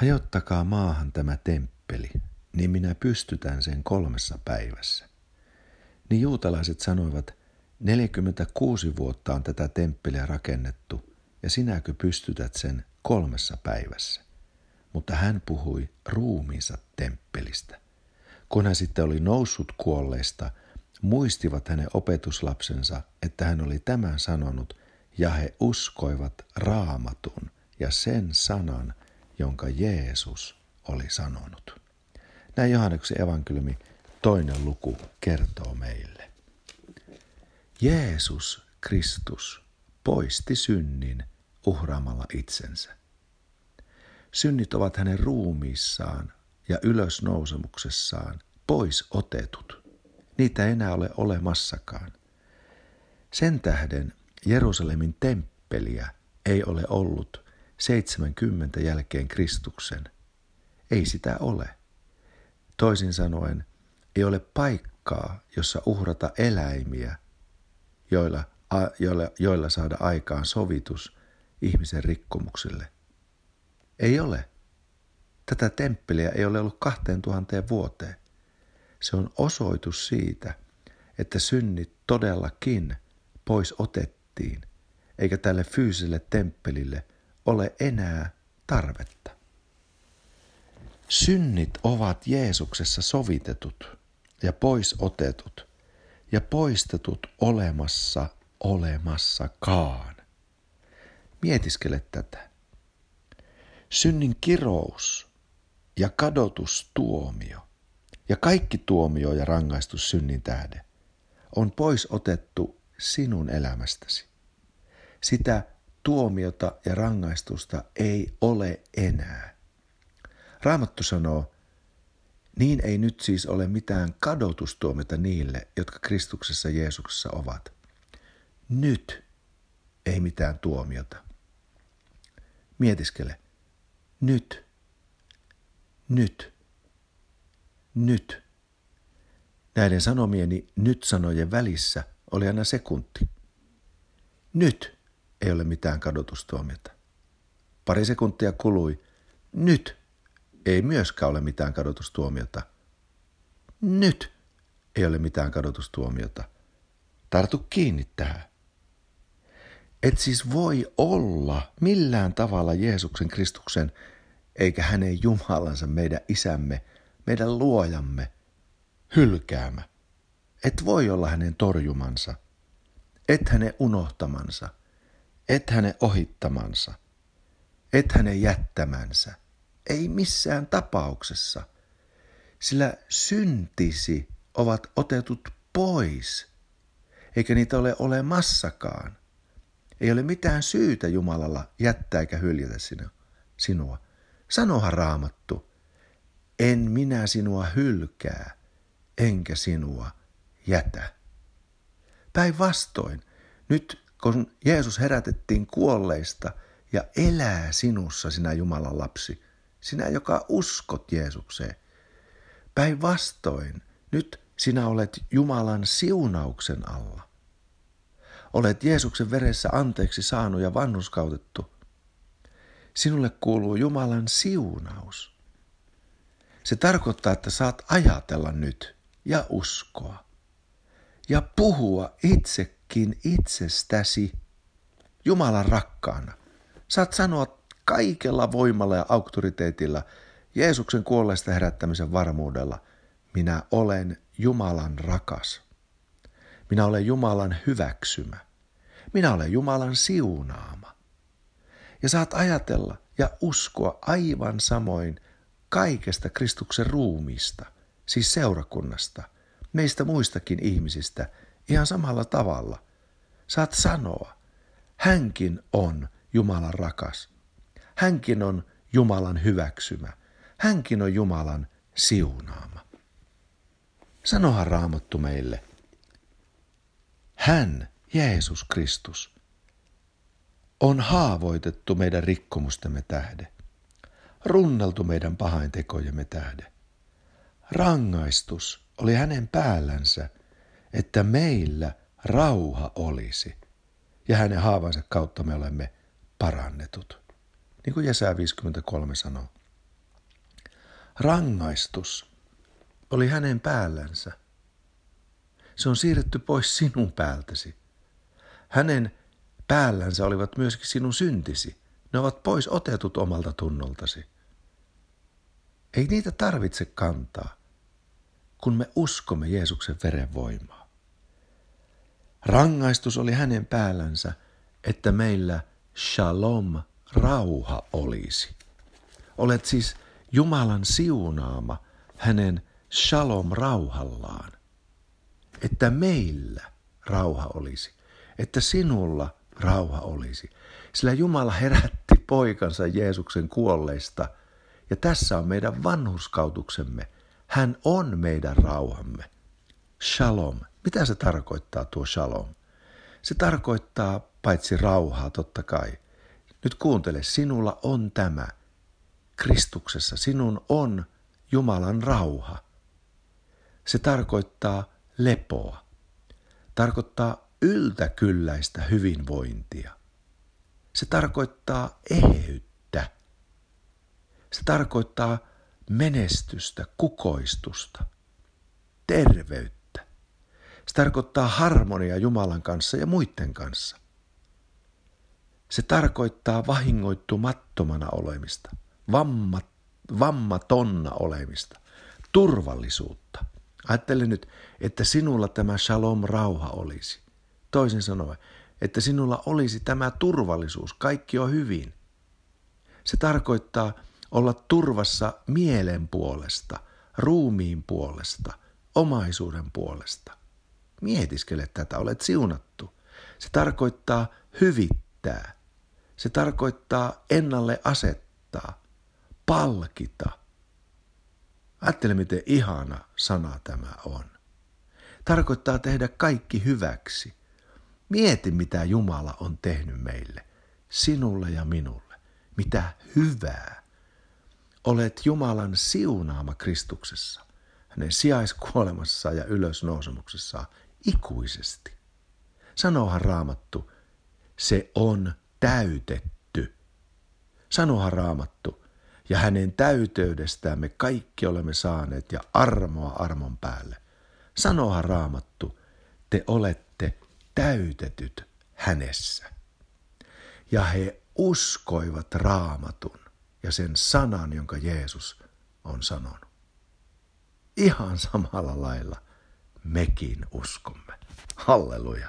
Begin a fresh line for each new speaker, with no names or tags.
hajottakaa maahan tämä temppeli, niin minä pystytän sen kolmessa päivässä. Niin juutalaiset sanoivat, 46 vuotta on tätä temppeliä rakennettu, ja sinäkö pystytät sen kolmessa päivässä? Mutta hän puhui ruumiinsa temppelistä. Kun hän sitten oli noussut kuolleista, muistivat hänen opetuslapsensa, että hän oli tämän sanonut, ja he uskoivat raamatun ja sen sanan, jonka Jeesus oli sanonut. Näin Johanneksen evankeliumi toinen luku kertoo meille. Jeesus Kristus poisti synnin uhraamalla itsensä. Synnit ovat hänen ruumiissaan ja ylösnousemuksessaan pois otetut. Niitä ei enää ole olemassakaan. Sen tähden Jerusalemin temppeliä ei ole ollut 70 jälkeen Kristuksen. Ei sitä ole. Toisin sanoen, ei ole paikkaa, jossa uhrata eläimiä, joilla, joilla, joilla saada aikaan sovitus ihmisen rikkomuksille. Ei ole. Tätä temppeliä ei ole ollut kahteen tuhanteen vuoteen. Se on osoitus siitä, että synnit todellakin pois otettiin, eikä tälle fyysiselle temppelille ole enää tarvetta. Synnit ovat Jeesuksessa sovitetut ja pois otetut ja poistetut olemassa olemassakaan. Mietiskele tätä. Synnin kirous ja kadotustuomio ja kaikki tuomio ja rangaistus synnin tähden on pois otettu sinun elämästäsi. Sitä tuomiota ja rangaistusta ei ole enää. Raamattu sanoo, niin ei nyt siis ole mitään kadotustuomiota niille, jotka Kristuksessa Jeesuksessa ovat. Nyt ei mitään tuomiota. Mietiskele. Nyt. Nyt. Nyt. Näiden sanomieni nyt-sanojen välissä oli aina sekunti. Nyt ei ole mitään kadotustuomiota. Pari sekuntia kului. Nyt ei myöskään ole mitään kadotustuomiota. Nyt ei ole mitään kadotustuomiota. Tartu kiinni tähän. Et siis voi olla millään tavalla Jeesuksen Kristuksen eikä hänen Jumalansa, meidän isämme, meidän luojamme, hylkäämä. Et voi olla hänen torjumansa, et hänen unohtamansa, et hänen ohittamansa, et hänen jättämänsä. Ei missään tapauksessa, sillä syntisi ovat otetut pois, eikä niitä ole olemassakaan. Ei ole mitään syytä Jumalalla jättää eikä hyljätä sinua. Sanohan raamattu, en minä sinua hylkää, enkä sinua jätä. Päinvastoin, nyt kun Jeesus herätettiin kuolleista ja elää sinussa, sinä Jumalan lapsi, sinä, joka uskot Jeesukseen. Päinvastoin, nyt sinä olet Jumalan siunauksen alla. Olet Jeesuksen veressä anteeksi saanut ja vannuskautettu. Sinulle kuuluu Jumalan siunaus. Se tarkoittaa, että saat ajatella nyt ja uskoa ja puhua itsekin itsestäsi Jumalan rakkaana. Saat sanoa kaikella voimalla ja auktoriteetilla Jeesuksen kuolleesta herättämisen varmuudella, minä olen Jumalan rakas. Minä olen Jumalan hyväksymä. Minä olen Jumalan siunaama. Ja saat ajatella ja uskoa aivan samoin kaikesta Kristuksen ruumista, siis seurakunnasta, meistä muistakin ihmisistä, ihan samalla tavalla. Saat sanoa, hänkin on Jumalan rakas. Hänkin on Jumalan hyväksymä. Hänkin on Jumalan siunaama. Sanohan raamattu meille. Hän, Jeesus Kristus, on haavoitettu meidän rikkomustemme tähde, runneltu meidän pahaintekojemme tähde. Rangaistus oli hänen päällänsä, että meillä rauha olisi, ja hänen haavansa kautta me olemme parannetut. Niin kuin Jesää 53 sanoo. Rangaistus oli hänen päällänsä. Se on siirretty pois sinun päältäsi. Hänen päällänsä olivat myöskin sinun syntisi. Ne ovat pois otetut omalta tunnoltasi. Ei niitä tarvitse kantaa, kun me uskomme Jeesuksen veren voimaa. Rangaistus oli hänen päällänsä, että meillä shalom, rauha olisi. Olet siis Jumalan siunaama hänen shalom rauhallaan. Että meillä rauha olisi, että sinulla rauha olisi. Sillä Jumala herätti poikansa Jeesuksen kuolleista – ja tässä on meidän vanhuskautuksemme. Hän on meidän rauhamme. Shalom. Mitä se tarkoittaa tuo shalom? Se tarkoittaa paitsi rauhaa totta kai. Nyt kuuntele, sinulla on tämä. Kristuksessa sinun on Jumalan rauha. Se tarkoittaa lepoa. Tarkoittaa yltäkylläistä hyvinvointia. Se tarkoittaa eheyttä se tarkoittaa menestystä, kukoistusta, terveyttä. Se tarkoittaa harmonia Jumalan kanssa ja muiden kanssa. Se tarkoittaa vahingoittumattomana olemista, vamma, vammatonna olemista, turvallisuutta. Ajattele nyt, että sinulla tämä shalom rauha olisi. Toisin sanoen, että sinulla olisi tämä turvallisuus, kaikki on hyvin. Se tarkoittaa, olla turvassa mielen puolesta, ruumiin puolesta, omaisuuden puolesta. Mietiskele tätä, olet siunattu. Se tarkoittaa hyvittää. Se tarkoittaa ennalle asettaa, palkita. Ajattele, miten ihana sana tämä on. Tarkoittaa tehdä kaikki hyväksi. Mieti, mitä Jumala on tehnyt meille, sinulle ja minulle. Mitä hyvää Olet Jumalan siunaama Kristuksessa, hänen sijaiskuolemassaan ja ylösnousemuksessaan ikuisesti. Sanohan raamattu, se on täytetty. Sanohan raamattu, ja hänen täyteydestään me kaikki olemme saaneet ja armoa armon päälle. Sanohan raamattu, te olette täytetyt hänessä. Ja he uskoivat raamatun ja sen sanan, jonka Jeesus on sanonut. Ihan samalla lailla mekin uskomme. Halleluja.